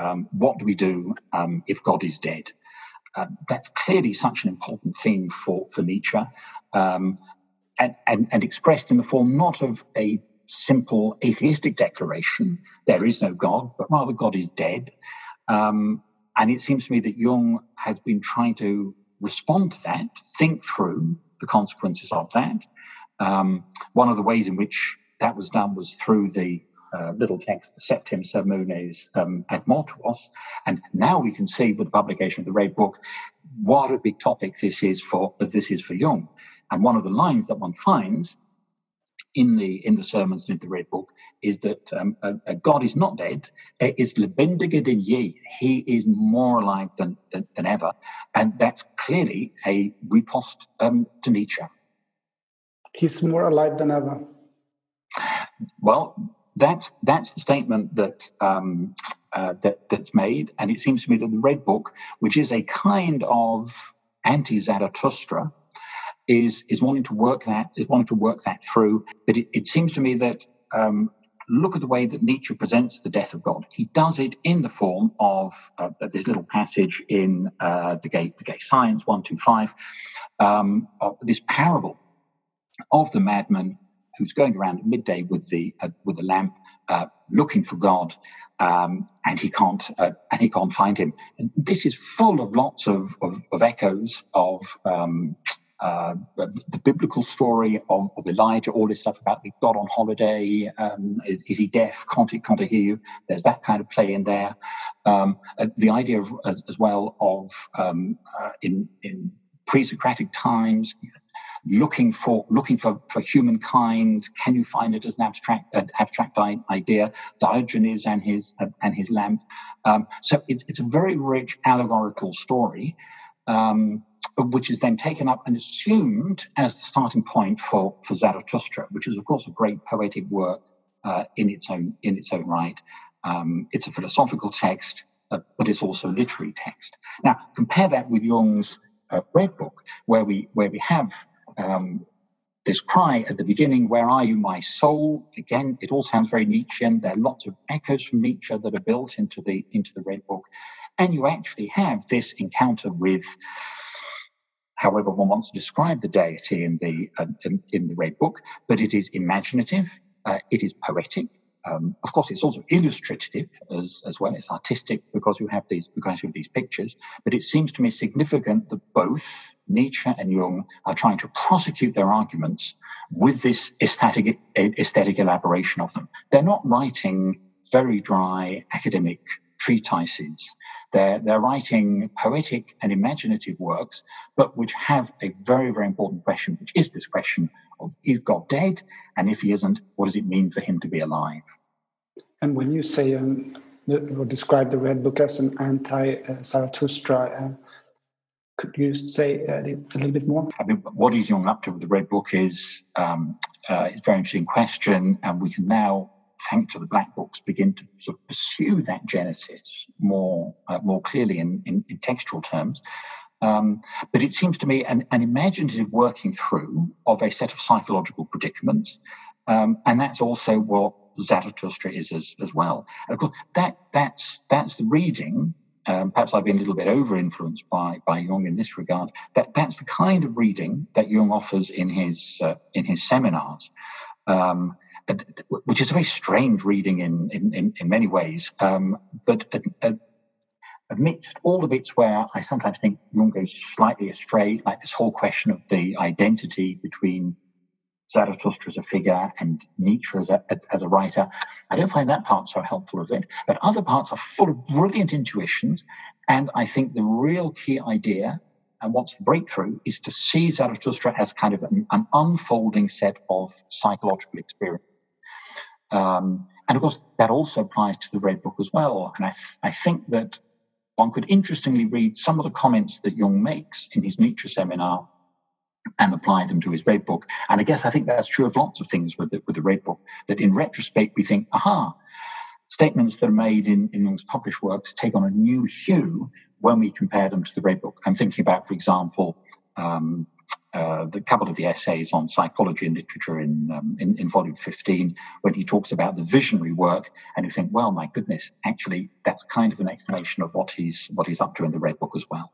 um, what do we do um, if God is dead? Uh, that's clearly such an important theme for, for Nietzsche um, and, and, and expressed in the form not of a simple atheistic declaration, there is no God, but rather God is dead. Um, and it seems to me that Jung has been trying to respond to that, think through the consequences of that. Um, one of the ways in which that was done was through the uh, little text, Septem Sermones um, ad Mortuos. And now we can see with the publication of the Red Book what a big topic this is for this is for Jung. And one of the lines that one finds in the in the sermons in the Red Book is that um, God is not dead. Is lebendiger denn je. He is more alive than, than, than ever, and that's clearly a riposte um, to Nietzsche. He's more alive than ever. Well, that's that's the statement that um, uh, that that's made, and it seems to me that the Red Book, which is a kind of anti-Zarathustra, is is wanting to work that is wanting to work that through. But it, it seems to me that um, look at the way that Nietzsche presents the death of God. He does it in the form of uh, this little passage in uh, the gay the gay science one two five, um, this parable of the madman who's going around at midday with the uh, with the lamp, uh, looking for God, um, and he can't uh, and he can't find him. And this is full of lots of of, of echoes of um, uh, the biblical story of, of, Elijah, all this stuff about the God on holiday, um, is he deaf? Can't he, can't he hear you? There's that kind of play in there. Um, uh, the idea of, as, as well of um, uh, in, in pre-Socratic times, looking for looking for, for humankind. Can you find it as an abstract an abstract idea? Diogenes and his and his lamp. Um, so it's it's a very rich allegorical story. Um, which is then taken up and assumed as the starting point for, for Zarathustra, which is, of course, a great poetic work uh, in its own in its own right. Um, it's a philosophical text, uh, but it's also a literary text. Now, compare that with Jung's uh, Red Book, where we where we have um, this cry at the beginning, "Where are you, my soul?" Again, it all sounds very Nietzschean. There are lots of echoes from Nietzsche that are built into the into the Red Book, and you actually have this encounter with however one wants to describe the deity in the uh, in, in, the Red Book, but it is imaginative, uh, it is poetic. Um, of course, it's also illustrative as, as well. It's artistic because you have these because you have these pictures. But it seems to me significant that both Nietzsche and Jung are trying to prosecute their arguments with this aesthetic aesthetic elaboration of them. They're not writing very dry academic treatises they're, they're writing poetic and imaginative works, but which have a very, very important question, which is this question of is God dead? And if he isn't, what does it mean for him to be alive? And when you say um, or describe the Red Book as an anti-Zarathustra, uh, could you say uh, a little bit more? I mean, what is Jung up to with the Red Book is um, uh, it's a very interesting question, and we can now thanks to the black books, begin to sort of pursue that genesis more uh, more clearly in, in, in textual terms. Um, but it seems to me an, an, imaginative working through of a set of psychological predicaments, um, and that's also what Zarathustra is as, as well. And of course, that that's that's the reading. Um, perhaps I've been a little bit over influenced by by Jung in this regard. That that's the kind of reading that Jung offers in his uh, in his seminars. Um, which is a very strange reading in in, in, many ways. Um, but amidst all the bits where I sometimes think Jung goes slightly astray, like this whole question of the identity between Zarathustra as a figure and Nietzsche as a, as a writer, I don't find that part so helpful of it. But other parts are full of brilliant intuitions. And I think the real key idea and what's the breakthrough is to see Zarathustra as kind of an, an unfolding set of psychological experience. Um, and of course, that also applies to the Red Book as well. And I, I think that one could interestingly read some of the comments that Jung makes in his Nietzsche seminar and apply them to his Red Book. And I guess I think that's true of lots of things with the, with the Red Book, that in retrospect we think, aha, statements that are made in, in published works take on a new hue when we compare them to the Red Book. I'm thinking about, for example, um, uh, the couple of the essays on psychology and literature in, um, in, in volume 15 when he talks about the visionary work and you think well my goodness actually that's kind of an explanation of what he's what he's up to in the red book as well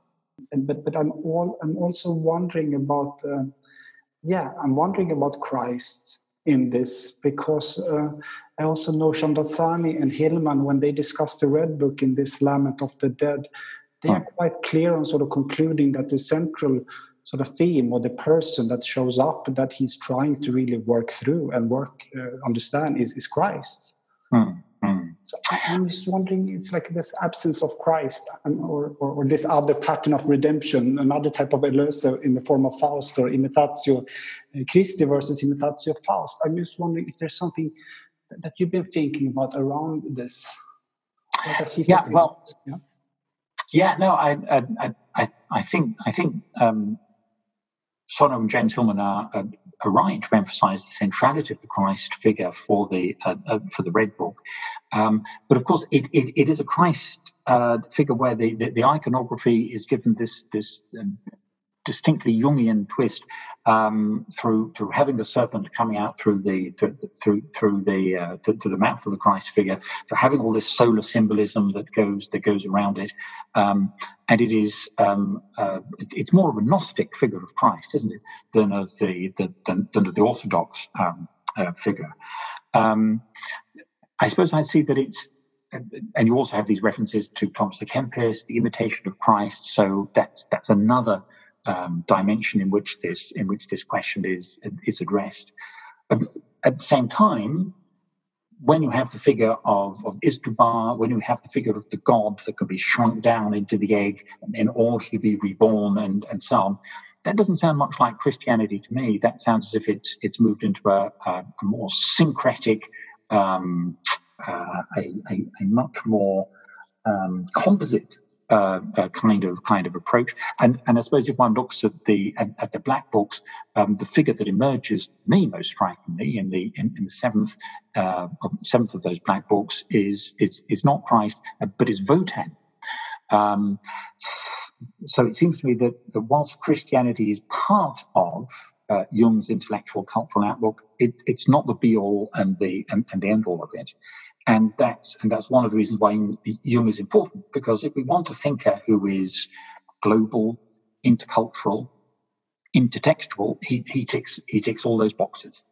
but but i'm all i'm also wondering about uh, yeah i'm wondering about christ in this because uh, i also know Shamdasani and hillman when they discuss the red book in this lament of the dead they are quite clear on sort of concluding that the central sort of theme or the person that shows up that he's trying to really work through and work uh, understand is, is christ mm, mm. So i'm just wondering it's like this absence of christ or, or, or, this other pattern of redemption another type of erlöser in the form of faust or imitatio uh, christi versus imitatio faust. I'm just wondering if there's something that you've been thinking about around this. Yeah well yeah? yeah no i i i, I think i think um, And James are, are, are, right to emphasise the centrality of the Christ figure for the uh, uh, for the Red Book, um, but of course it, it, it is a Christ uh, figure where the, the, the, iconography is given this this um, distinctly Jungian twist um, through through having the serpent coming out through the through through, through the uh, the mouth of the Christ figure, for having all this solar symbolism that goes that goes around it, um, and it is um, uh, it's more of a Gnostic figure of Christ, isn't it, than of the, the than, than of the Orthodox um, uh, figure. Um, I suppose I see that it's and you also have these references to Thomas à Kempis, the imitation of Christ. So that's that's another um, dimension in which this in which this question is is addressed. at the same time, when you have the figure of, of when you have the figure of the god that can be shrunk down into the egg in order to be reborn and, and so on, that doesn't sound much like Christianity to me. That sounds as if it's it's moved into a, a, a more syncretic, um, uh, a, a, a, much more um, composite uh, uh, kind of kind of approach. And and I suppose if one looks at the at, the black books, um, the figure that emerges for me most strikingly in the in, in the seventh uh, of, seventh of those black books is is is not Christ, uh, but is Wotan. Um, so it seems to me that, that whilst Christianity is part of uh, Jung's intellectual cultural outlook, it, it's not the be all and the and, and the end all of it. And that's and that's one of the reasons why Jung is important because if we want a thinker who is global, intercultural, intertextual, he, he ticks he ticks all those boxes.